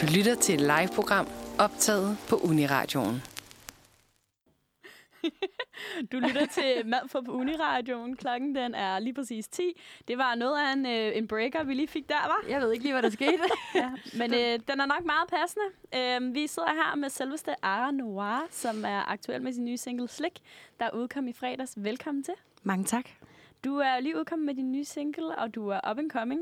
Du lytter til et live-program optaget på Uniradioen. Du lytter til Mad for på Uniradioen. Klokken den er lige præcis 10. Det var noget af en, øh, en breaker, vi lige fik der, var. Jeg ved ikke lige, hvad der skete. ja, men øh, den er nok meget passende. Øh, vi sidder her med selveste Ara Noir, som er aktuel med sin nye single Slick, der udkom i fredags. Velkommen til. Mange tak. Du er lige udkommet med din nye single, og du er up and coming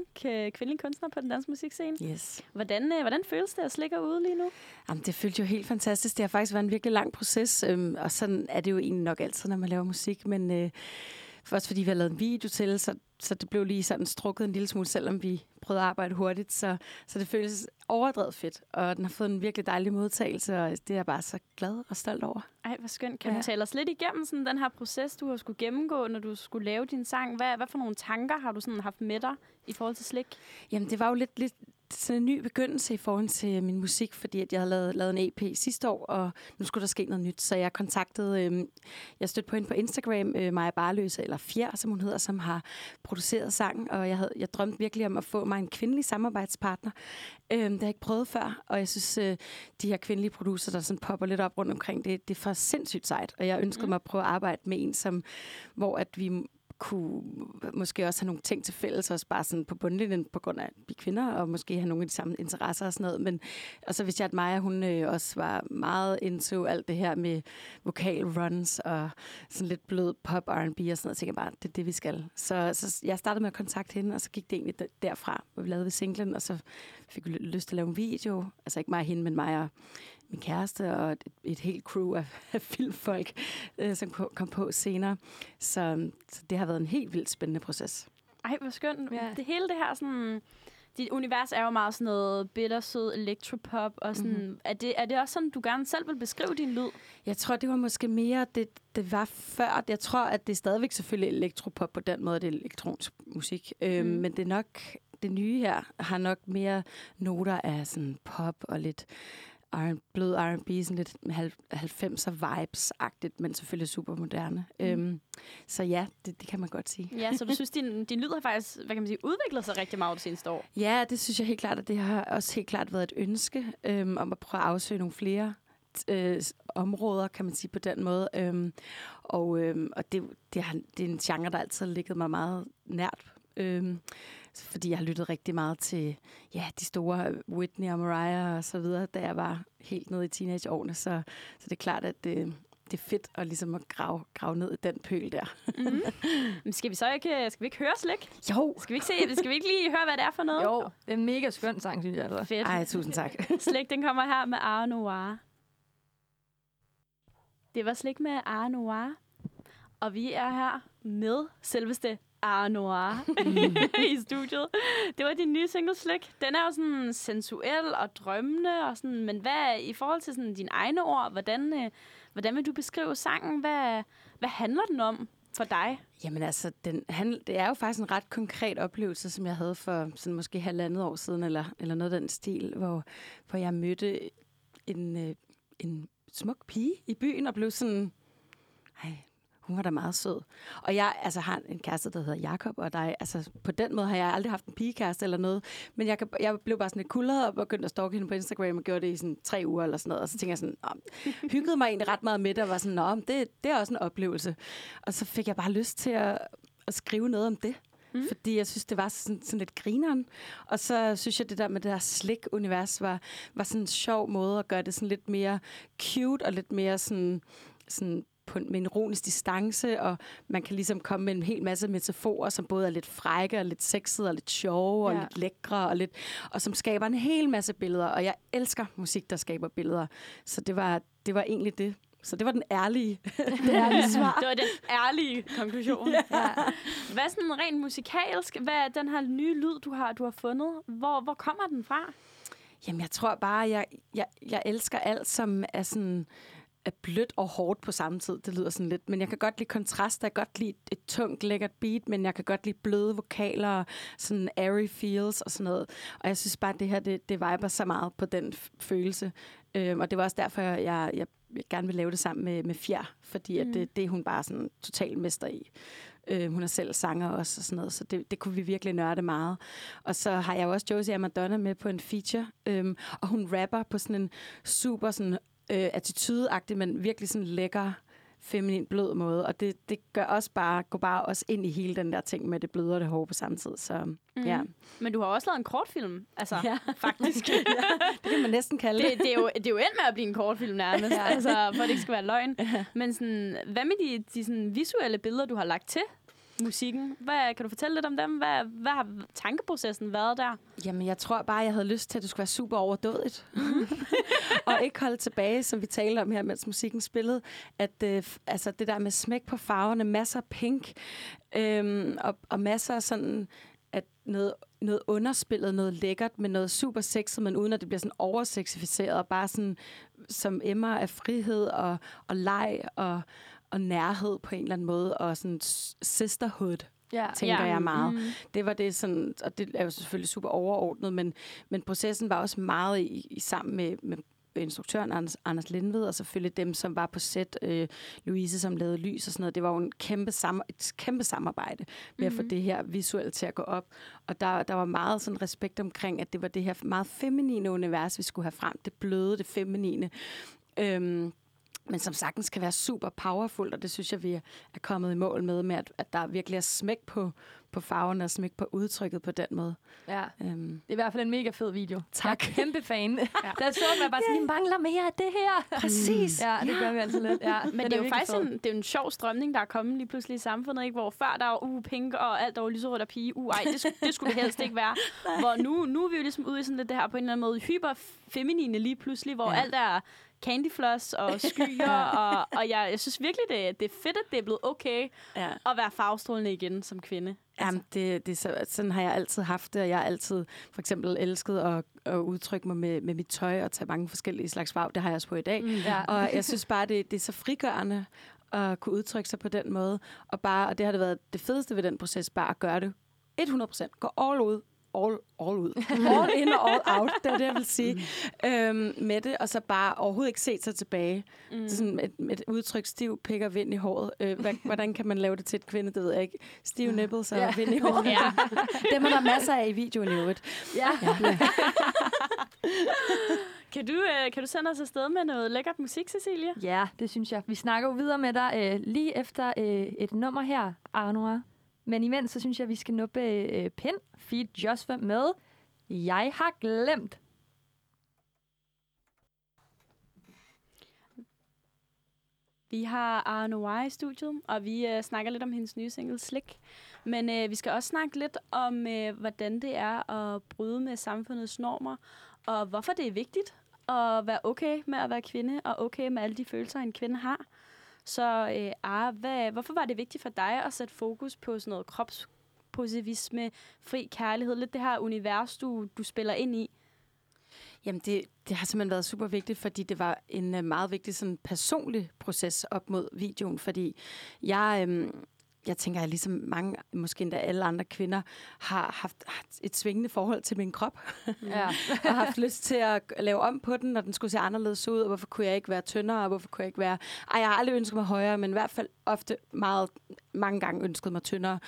kvindelig kunstner på den danske musikscene. Yes. Hvordan, øh, hvordan føles det at slikke ud lige nu? Jamen, det føltes jo helt fantastisk. Det har faktisk været en virkelig lang proces, øhm, og sådan er det jo egentlig nok altid, når man laver musik. Men øh, først fordi vi har lavet en video til, så, så det blev lige sådan strukket en lille smule, selvom vi prøvede at arbejde hurtigt. Så, så det føles overdrevet fedt, og den har fået en virkelig dejlig modtagelse, og det er jeg bare så glad og stolt over. Ej, hvor skønt. Kan ja. du tale os lidt igennem sådan, den her proces, du har skulle gennemgå, når du skulle lave din sang? Hvad, hvad for nogle tanker har du sådan haft med dig i forhold til slik? Jamen, det var jo lidt, lidt sådan en ny begyndelse i forhold til min musik, fordi at jeg havde lavet, lavet en EP sidste år, og nu skulle der ske noget nyt. Så jeg kontaktede, øh, jeg stødte på hende på Instagram, øh, Maja Barløse, eller Fjer, som hun hedder, som har produceret sangen, og jeg, havde, jeg drømte virkelig om at få mig en kvindelig samarbejdspartner. Øh, det har jeg ikke prøvet før, og jeg synes, øh, de her kvindelige producer, der sådan popper lidt op rundt omkring, det, det er for sindssygt sejt, og jeg ønskede mm. mig at prøve at arbejde med en, som, hvor at vi kunne måske også have nogle ting til fælles, også bare sådan på bundlinjen på grund af, at vi kvinder, og måske have nogle af de samme interesser og sådan noget. Men, og så hvis jeg, at Maja, hun øh, også var meget into alt det her med vokal runs og sådan lidt blød pop R&B og sådan noget, så tænkte jeg bare, det er det, vi skal. Så, så jeg startede med at kontakte hende, og så gik det egentlig derfra, hvor vi lavede singlen, og så fik vi lyst til at lave en video. Altså ikke mig og hende, men mig og min kæreste og et, et helt crew af, af filmfolk, øh, som kom på senere. Så, så det har været en helt vildt spændende proces. Ej, hvor skønt. Ja. Det hele det her sådan... Dit univers er jo meget sådan noget bittersød electropop, og sådan, mm-hmm. er, det, er det også sådan, du gerne selv vil beskrive din lyd? Jeg tror, det var måske mere, det, det var før. Jeg tror, at det er stadigvæk selvfølgelig electropop på den måde, det er elektronisk musik. Mm. Øhm, men det er nok, det nye her har nok mere noter af sådan pop og lidt blød R&B, sådan lidt 90'er vibes-agtigt, men selvfølgelig super moderne. Mm. Øhm, så ja, det, det kan man godt sige. Ja, så du synes, din, din lyd har faktisk, hvad kan man sige, udviklet sig rigtig meget det seneste år? Ja, det synes jeg helt klart, og det har også helt klart været et ønske øhm, om at prøve at afsøge nogle flere øh, områder, kan man sige på den måde. Øhm, og øhm, og det, det, har, det er en genre, der altid har ligget mig meget nært. Øhm, fordi jeg har lyttet rigtig meget til ja, de store Whitney og Mariah og så videre, da jeg var helt nede i teenageårene. Så, så det er klart, at det, det er fedt at, ligesom at grave, grave ned i den pøl der. mm-hmm. Men skal vi så ikke, skal vi ikke høre slik? Jo. Skal vi ikke, se, skal vi ikke lige høre, hvad det er for noget? Jo, det er en mega skøn sang, synes jeg. Altså. Fedt. Ej, tusind tak. slik, den kommer her med Arne Noir. Det var slik med Arne Noir. Og vi er her med selveste Art Noir mm. i studiet. Det var din nye single, Slick. Den er jo sådan sensuel og drømmende, og sådan, men hvad i forhold til sådan dine egne ord, hvordan, øh, hvordan vil du beskrive sangen? Hvad, hvad handler den om for dig? Jamen altså, den, han, det er jo faktisk en ret konkret oplevelse, som jeg havde for sådan måske halvandet år siden, eller, eller noget af den stil, hvor, hvor jeg mødte en, øh, en smuk pige i byen, og blev sådan, ej, hun var da meget sød. Og jeg altså, har en kæreste, der hedder Jakob, og der er, altså, på den måde har jeg aldrig haft en pigekæreste eller noget. Men jeg, jeg blev bare sådan lidt kuldret og begyndte at stalke hende på Instagram og gjorde det i sådan tre uger eller sådan noget. Og så tænkte jeg sådan, hyggede mig egentlig ret meget med det og var sådan, Nå, det, det er også en oplevelse. Og så fik jeg bare lyst til at, at skrive noget om det. Mm. Fordi jeg synes, det var sådan, sådan lidt grineren. Og så synes jeg, det der med det der slik-univers var, var sådan en sjov måde at gøre det sådan lidt mere cute og lidt mere sådan, sådan på, med en ironisk distance, og man kan ligesom komme med en hel masse metaforer, som både er lidt frække og lidt sexede og lidt sjove og ja. lidt lækre, og, lidt, og som skaber en hel masse billeder. Og jeg elsker musik, der skaber billeder. Så det var, det var egentlig det. Så det var den ærlige, det ærlige svar. det var den ærlige konklusion. ja. Ja. Hvad sådan rent musikalsk? Hvad er den her nye lyd, du har, du har fundet? Hvor, hvor kommer den fra? Jamen, jeg tror bare, jeg, jeg, jeg elsker alt, som er sådan er blødt og hårdt på samme tid. Det lyder sådan lidt. Men jeg kan godt lide kontraster. Jeg kan godt lide et tungt, lækkert beat, men jeg kan godt lide bløde vokaler og sådan airy feels og sådan noget. Og jeg synes bare, at det her, det, det viber så meget på den følelse. Øhm, og det var også derfor, jeg, jeg, jeg gerne vil lave det sammen med, med Fjer, fordi mm. at det, det er hun bare sådan total mester i. Øh, hun er selv sanger også og sådan noget, så det, det kunne vi virkelig nørde meget. Og så har jeg jo også Josie Madonna med på en feature, øh, og hun rapper på sådan en super sådan, øh, attitudeagtig, men virkelig sådan lækker feminin, blød måde. Og det, det gør også bare, går bare også ind i hele den der ting med det bløde og det hårde på samme tid. Så mm. ja. Men du har også lavet en kortfilm, altså Ja. faktisk. ja. Det kan man næsten kalde det, det. det, er jo, det er jo endt med at blive en kortfilm nærmest, ja. altså, for det ikke skal være løgn. Men sådan, hvad med de, de sådan visuelle billeder, du har lagt til musikken? Hvad, kan du fortælle lidt om dem? Hvad, hvad har tankeprocessen været der? Jamen, jeg tror bare, jeg havde lyst til, at det skulle være super overdådigt. og ikke holde tilbage, som vi talte om her, mens musikken spillede. At øh, altså, det der med smæk på farverne, masser af pink, øhm, og, og masser af sådan, at noget, noget underspillet, noget lækkert, med noget super sexet, men uden at det bliver sådan oversexificeret, og bare sådan, som emmer af frihed og, og leg og, og nærhed på en eller anden måde, og sådan sisterhood Ja. tænker jeg meget. Mm. Det var det sådan, og det er jo selvfølgelig super overordnet, men, men processen var også meget i, i sammen med, med instruktøren Anders, Anders Lindved, og selvfølgelig dem, som var på set, øh, Louise, som lavede lys og sådan noget. Det var jo en kæmpe, sam- et kæmpe samarbejde med at få det her visuelt til at gå op. Og der, der var meget sådan respekt omkring, at det var det her meget feminine univers, vi skulle have frem. Det bløde, det feminine. Øhm, men som sagtens kan være super powerful, og det synes jeg, vi er kommet i mål med, med at, at der virkelig er smæk på, på farverne og smæk på udtrykket på den måde. ja. Øhm, Det er i hvert fald en mega fed video. Tak. Jeg er kæmpe fan. ja. Der så man bare sådan, vi mangler mere af det her. Præcis. Ja, det gør vi altid lidt. Ja, Men det er jo faktisk en, det er en sjov strømning, der er kommet lige pludselig i samfundet, ikke? hvor før der var uh, pink og alt, var lyserødt og pige. Uh, ej, det, sk- det skulle det helst ikke være. hvor nu, nu er vi jo ligesom ude i sådan lidt det her på en eller anden måde hyperfeminine lige pludselig, hvor Ja. ja. alt er candyfloss og skyer, og, og jeg, jeg synes virkelig, det, det er fedt, at det er blevet okay Ja. at være farvestrålende igen som kvinde. Jamen, det, det er så, sådan har jeg altid haft det, og jeg har altid for eksempel elsket at, at udtrykke mig med, med mit tøj og tage mange forskellige slags farver. Det har jeg også på i dag. Mm. Ja. Og jeg synes bare, det, det er så frigørende at kunne udtrykke sig på den måde. Og, bare, og det har det været det fedeste ved den proces, bare at gøre det 100%. Gå all ud. All, all ud. All in og all out, det er det, jeg vil sige. Mm. Øhm, med det, og så bare overhovedet ikke se sig tilbage. Mm. Det er sådan et, et udtryk, stiv pik og vind i håret. Øh, hvad, hvordan kan man lave det til et kvinde, det ved jeg ikke. Stiv nipples og Ja. vind i håret. Ja. Dem er der masser af i videoen i øvrigt. ja. Kan du, øh, kan du sende os afsted med noget lækkert musik, Cecilia? Ja, det synes jeg. Vi snakker jo videre med dig øh, lige efter øh, et nummer her, Arnoa. Men imens, så synes jeg, vi skal nuppe øh, Pind, feed Josva med Jeg har glemt. Vi har Arno i studiet, og vi øh, snakker lidt om hendes nye single Slik. Men øh, vi skal også snakke lidt om, øh, hvordan det er at bryde med samfundets normer, og hvorfor det er vigtigt at være okay med at være kvinde, og okay med alle de følelser, en kvinde har. Så øh, Ara, hvad, hvorfor var det vigtigt for dig at sætte fokus på sådan noget kropspositivisme, fri kærlighed, lidt det her univers, du, du spiller ind i? Jamen, det, det har simpelthen været super vigtigt, fordi det var en øh, meget vigtig sådan, personlig proces op mod videoen, fordi jeg... Øhm, jeg tænker, at ligesom mange, måske endda alle andre kvinder, har haft, haft et svingende forhold til min krop. Ja. og haft lyst til at lave om på den, når den skulle se anderledes ud, og hvorfor kunne jeg ikke være tyndere, og hvorfor kunne jeg ikke være... Ej, jeg har aldrig ønsket mig højere, men i hvert fald ofte meget, mange gange ønsket mig tyndere.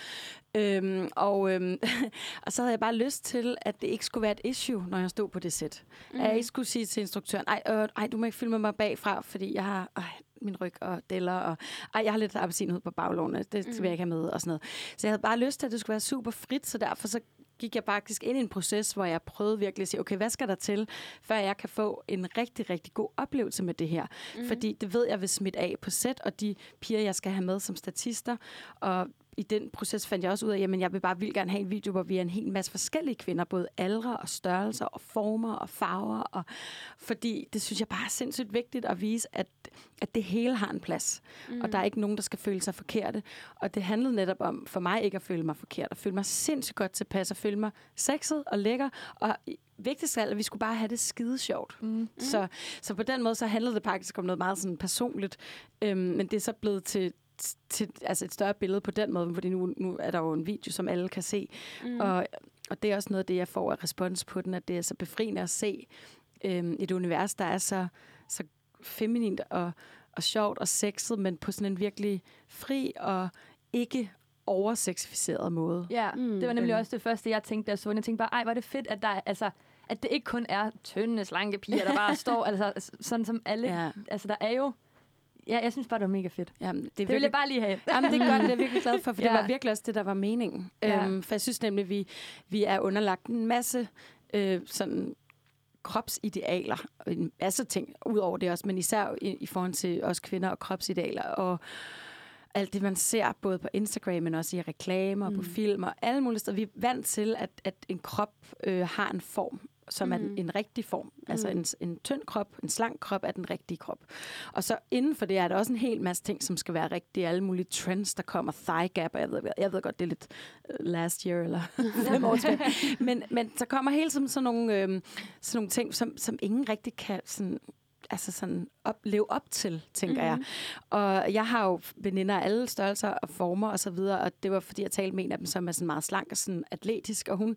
Øhm, og, øhm, og så havde jeg bare lyst til, at det ikke skulle være et issue, når jeg stod på det sæt. Mm. At jeg ikke skulle sige til instruktøren, ej, øh, ej, du må ikke filme mig bagfra, fordi jeg har... Øh, min ryg og deller, og ej, jeg har lidt appelsinhud på baglåne, det skal mm. jeg ikke have med, og sådan noget. Så jeg havde bare lyst til, at det skulle være super frit, så derfor så gik jeg faktisk ind i en proces, hvor jeg prøvede virkelig at sige, okay, hvad skal der til, før jeg kan få en rigtig, rigtig god oplevelse med det her? Mm. Fordi det ved jeg vil smitte af på sæt, og de piger, jeg skal have med som statister, og i den proces fandt jeg også ud af, at jeg vil bare vildt gerne have en video, hvor vi er en hel masse forskellige kvinder, både aldre og størrelser og former og farver. Og, fordi det synes jeg bare er sindssygt vigtigt at vise, at, at det hele har en plads. Mm. Og der er ikke nogen, der skal føle sig forkerte. Og det handlede netop om for mig ikke at føle mig forkert, at føle mig sindssygt godt tilpas, og føle mig sexet og lækker. Og vigtigst af alt, at vi skulle bare have det skide sjovt. Mm. Så, så på den måde, så handlede det faktisk om noget meget sådan personligt. Øhm, men det er så blevet til, til altså et større billede på den måde, fordi nu, nu er der jo en video, som alle kan se. Mm. Og, og det er også noget af det, jeg får af respons på den, at det er så befriende at se øhm, et univers, der er så, så feminint og, og sjovt og sexet, men på sådan en virkelig fri og ikke oversexificeret måde. Ja, Mm. det var nemlig Øhm. også det første, jeg tænkte, da jeg så den. Jeg tænkte bare, ej, hvor er det fedt, at der er, altså, at det ikke kun er tynde, slanke piger, der bare står, altså, sådan som alle. Ja, altså, der er jo, ja, jeg synes bare, det var mega fedt. jamen, det, Det vil virkelig- jeg bare lige have. Jamen, det er godt, det er jeg virkelig glad for, for ja. det var virkelig også det, der var meningen. Ja. Øhm, for jeg synes nemlig, vi, vi er underlagt en masse øh, sådan kropsidealer, og en masse ting ud over det også, men især i, i forhold til os kvinder og kropsidealer, og alt det, man ser både på Instagram, men også i reklamer, mm. på film og alle mulige steder. Vi er vant til, at, at en krop øh, har en form, som mm. er en, en rigtig form. Altså en, en tynd krop, en slank krop er den rigtige krop. Og så inden for det er der også en hel masse ting, som skal være rigtige. Alle mulige trends, der kommer. Thigh gap, jeg ved, jeg ved godt, det er lidt øh, last year eller fem år tilbage. Men, men så kommer hele tiden sådan nogle, øh, sådan nogle ting, som, som ingen rigtig kan sådan, altså sådan op, leve op til, tænker mm-hmm. jeg. Og jeg har jo veninder af alle størrelser og former og så videre, og det var fordi, jeg talte med en af dem, som er sådan meget slank og sådan atletisk, og hun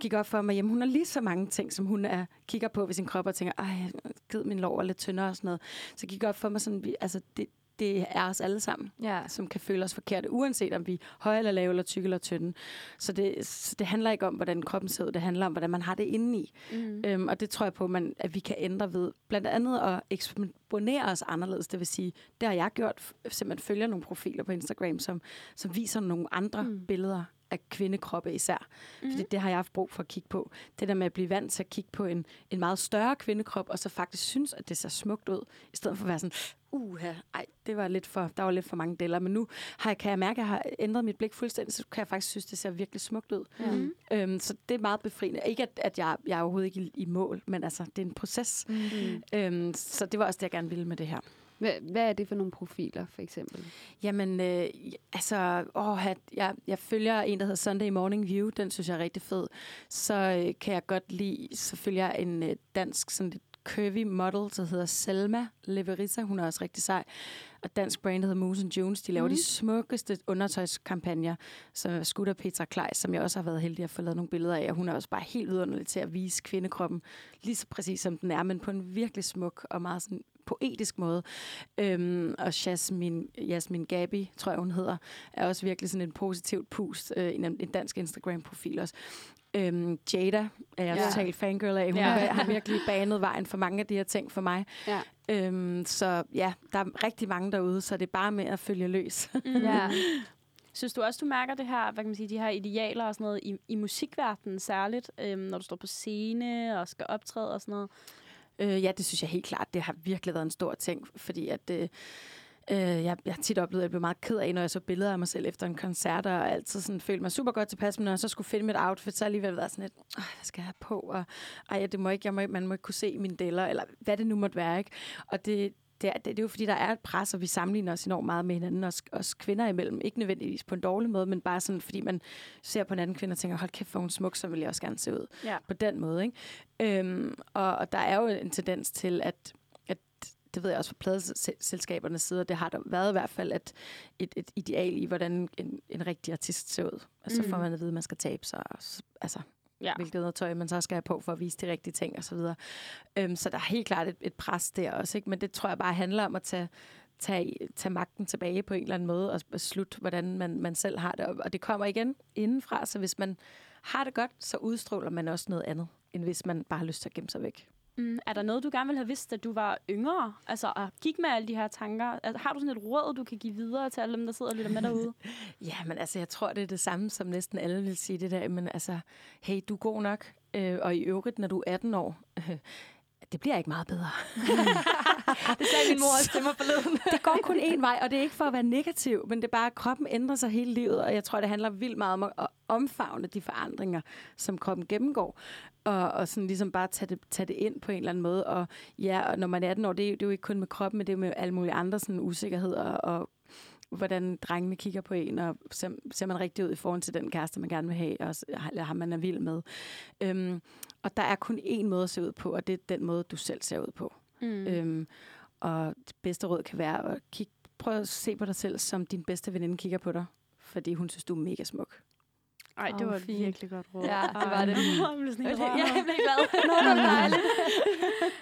gik op for mig, jamen hun har lige så mange ting, som hun er, kigger på ved sin krop og tænker, ej, gid min lår er lidt tyndere og sådan noget. Så gik op for mig sådan, altså det, det er os alle sammen, Ja. som kan føle os forkerte, uanset om vi er høje eller lave, eller tykke eller tynde. Så det, så det handler ikke om, hvordan kroppen ser ud, det handler om, hvordan man har det indeni. Mm. Øhm, og det tror jeg på, man, at vi kan ændre ved. Blandt andet at eksponere os anderledes. Det vil sige, det har jeg gjort, simpelthen følger nogle profiler på Instagram, som, som viser nogle andre mm. billeder af kvindekroppe især. Mm. Fordi det har jeg haft brug for at kigge på. Det der med at blive vant til at kigge på en, en meget større kvindekrop, og så faktisk synes, at det ser smukt ud, i stedet for at være sådan, uha, ej, det var lidt for, der var lidt for mange deler. Men nu har jeg, kan jeg mærke, at jeg har ændret mit blik fuldstændig, så kan jeg faktisk synes, det ser virkelig smukt ud. Mm. Øhm, så det er meget befriende. Ikke, at, at jeg, jeg er overhovedet ikke i, i mål, men altså, det er en proces. Mm. Øhm, så det var også det, jeg gerne ville med det her. Hvad, hvad er det for nogle profiler, for eksempel? Jamen, øh, altså, åh, jeg, jeg følger en, der hedder Sunday Morning View. Den synes jeg er rigtig fed. Så øh, kan jeg godt lide, så følger jeg en øh, dansk, sådan lidt curvy model, der hedder Selma Leverissa. Hun er også rigtig sej. Og dansk brand, der hedder Moose Jones, de laver mm. de smukkeste undertøjskampagner, som er skudt af Petra Kleis, som jeg også har været heldig at få lavet nogle billeder af. Og hun er også bare helt vidunderlig til at vise kvindekroppen lige så præcis som den er, men på en virkelig smuk og meget sådan poetisk måde. Øhm, og Jasmine, Jasmine Gabi, tror jeg hun hedder, er også virkelig sådan en positivt pust, øh, en, en dansk Instagram-profil også. Øhm, Jada er jeg Ja. totalt fangirl af. Hun Ja. har virkelig banet vejen for mange af de her ting for mig. Ja. Øhm, så ja, der er rigtig mange derude, så det er bare med at følge løs. Ja. Synes du også, du mærker det her, hvad kan man sige, de her idealer og sådan noget i, i musikverdenen særligt, øhm, når du står på scene og skal optræde og sådan noget? Øh, ja, det synes jeg helt klart. Det har virkelig været en stor ting, fordi at... Øh, Øh, jeg, jeg har tit oplevet, at jeg blev meget ked af, når jeg så billeder af mig selv efter en koncert, og altid sådan følte mig super godt tilpas, men når jeg så skulle finde mit outfit, så alligevel været sådan lidt, hvad skal jeg have på? Og, ej, det må ikke, jeg må, ikke- man må ikke kunne se mine deller, eller hvad det nu måtte være. Ikke? Og det, det, er, det, det er jo fordi, der er et pres, og vi sammenligner os enormt meget med hinanden, os, os kvinder imellem. Ikke nødvendigvis på en dårlig måde, men bare sådan, fordi man ser på en anden kvinde og tænker, hold kæft, hvor hun smuk, så vil jeg også gerne se ud. Ja. På den måde. Ikke? Øhm, og, og der er jo en tendens til, at, at det ved jeg også fra pladeselskabernes side, og det har der været i hvert fald, at et, et ideal i, hvordan en, en rigtig artist ser ud. Og så Mhm. får man at vide, at man skal tabe sig, og, altså, Ja. hvilket noget tøj man så skal have på for at vise de rigtige ting og så videre. Øhm, så der er helt klart et, et pres der også, ikke? men det tror jeg bare handler om at tage, tage, tage magten tilbage på en eller anden måde og beslutte, hvordan man, man selv har det. Og- Og det kommer igen indenfra, så hvis man har det godt, så udstråler man også noget andet, end hvis man bare har lyst til at gemme sig væk. Mm, er der noget, du gerne ville have vidst, da du var yngre? Altså og gik med alle de her tanker. Altså, har du sådan et råd, du kan give videre til alle dem, der sidder og lytter med derude? Ja, men altså, jeg tror, det er det samme, som næsten alle vil sige det der. Men altså, hey, du er god nok. Øh, og i øvrigt, når du er 18 år, øh, det bliver ikke meget bedre. Det sagde min mor også til mig forleden. det går kun én vej, og det er ikke for at være negativ, men det er bare, at kroppen ændrer sig hele livet, og jeg tror, det handler vildt meget om at omfavne de forandringer, som kroppen gennemgår, og, og sådan ligesom bare tage det, tage det ind på en eller anden måde. Og ja, og når man er 18 år, det er, jo- det er jo ikke kun med kroppen, men det er med alle mulige andre sådan usikkerheder, og hvordan drengene kigger på en, og ser, ser man rigtig ud i forhold til den kæreste, man gerne vil have, og eller ham, man er vild med. Øhm, og der er kun én måde at se ud på, og det er den måde, du selv ser ud på. Mm. Øhm, og det bedste råd kan være at kigge, prøv at se på dig selv, som din bedste veninde kigger på dig. Fordi hun synes, du er mega smuk. Ej, det Åh, var fint. virkelig godt råd. Ja, det var det. Jeg blev sådan helt Ja, jeg blev glad. Nå, det var dejligt.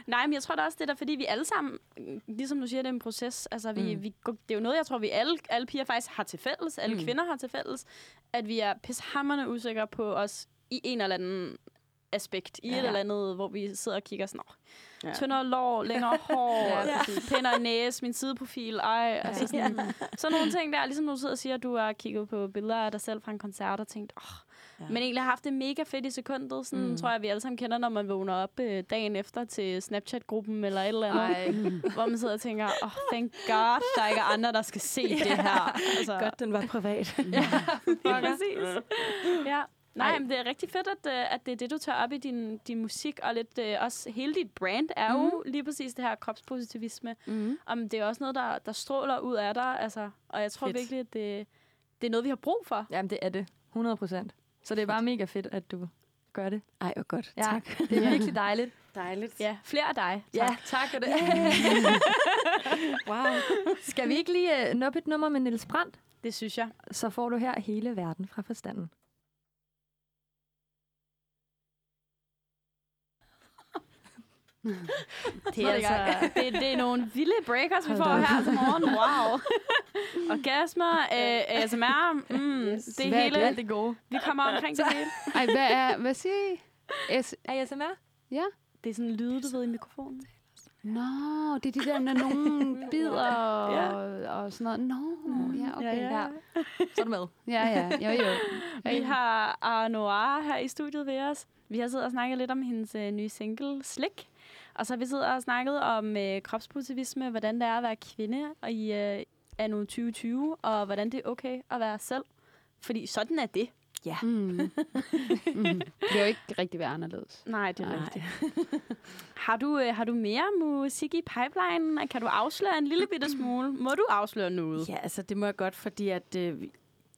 Nej, men jeg tror da også, det er der, fordi vi alle sammen, mm, ligesom du siger, det er en proces. Altså, vi, Mm. vi, det er jo noget, jeg tror, vi alle, alle piger faktisk har til fælles, alle Mm. mm. kvinder har til fælles, at vi er pishammerende usikre på os i en eller anden aspekt, i Ja. et eller andet, hvor vi sidder og kigger sådan, Ja. ja. tyndere lår, længere hår, Ja, ja, pænere næse, min sideprofil, ej, altså sådan, sådan nogle ting der, ligesom du sidder og siger, at du har kigget på billeder af dig selv fra en koncert og tænkt, åh, Ja. ja. men egentlig har haft det mega fedt i sekundet. Sådan Mm. tror jeg, vi alle sammen kender, når man vågner op øh, dagen efter til Snapchat-gruppen eller et eller andet. Ej. Hvor man sidder og tænker, åh, oh, thank god, der ikke er andre, der skal se det her. Altså, Godt, den var privat. ja, præcis. Ja. Nej, Ej. men det er rigtig fedt, at, øh, at det er det, du tager op i din, din musik, og lidt øh, også hele dit brand er jo lige præcis det her kropspositivisme. Mm. Om det er også noget, der, der stråler ud af dig, altså, og jeg tror Fedt. virkelig, at det, det er noget, vi har brug for. Jamen, det er det. 100 procent. Så det er bare mega fedt, at du gør det. Ej, hvor godt. Ja, Tak. Det er virkelig dejligt. Dejligt. Ja, flere af dig. Ja, tak for det. Wow. Skal vi ikke lige uh, nuppe et nummer med Niels Brandt? Det synes jeg. Så får du her hele verden fra forstanden. Det er altså, det, det er nogle vilde breakers, vi får her til morgen. Wow. Orgasmer, øh, ASMR, mm, yes. det er Hvad er det? Det gode. Vi kommer omkring det hele. Ej, hvad, er, hvad siger I? S ASMR? Det er sådan en lyde, du ved, i mikrofonen. Nå, det er de der, når nogen bider og, Ja. og, og sådan noget. Nå, ja, okay. Ja, ja. Så er du med. Ja, ja, jo, jo. Vi har Arnoir her i studiet ved os. Vi har siddet og snakket lidt om hendes øh, nye single, Slik. Og så har vi siddet og snakket om øh, kropspositivisme, hvordan det er at være kvinde og i øh, anno 2020, og hvordan det er okay at være selv. Fordi sådan er det. Mm. mm. Det kan jo ikke rigtig være anderledes. Nej, det er Nej. rigtigt. har, du, øh, har du mere musik i pipeline? Kan du afsløre en lille bitte smule? Må du afsløre noget? Ja, altså det må jeg godt, fordi at øh,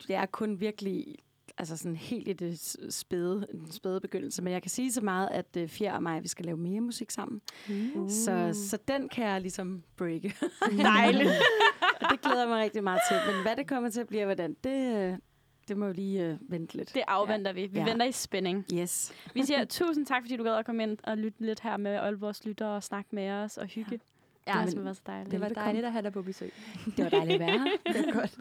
det er kun virkelig altså sådan helt i det spæde, den spæde begyndelse. Men jeg kan sige så meget, at øh, Fjer og mig, vi skal lave mere musik sammen. Mm. Så, så den kan jeg ligesom breake. Dejligt. Og det glæder jeg mig rigtig meget til. Men hvad det kommer til at blive, og hvordan, det, øh, det må jo lige øh, vente lidt. Det afventer vi. Vi Ja. venter i spænding. Yes. Vi siger tusind tak, fordi du gad at komme ind og lytte lidt her med alle vores lyttere og snakke med os og hygge. Ja, det men- simpelthen været så dejligt. Det var dejligt at have dig på besøg. Det var dejligt at være her. Det var godt.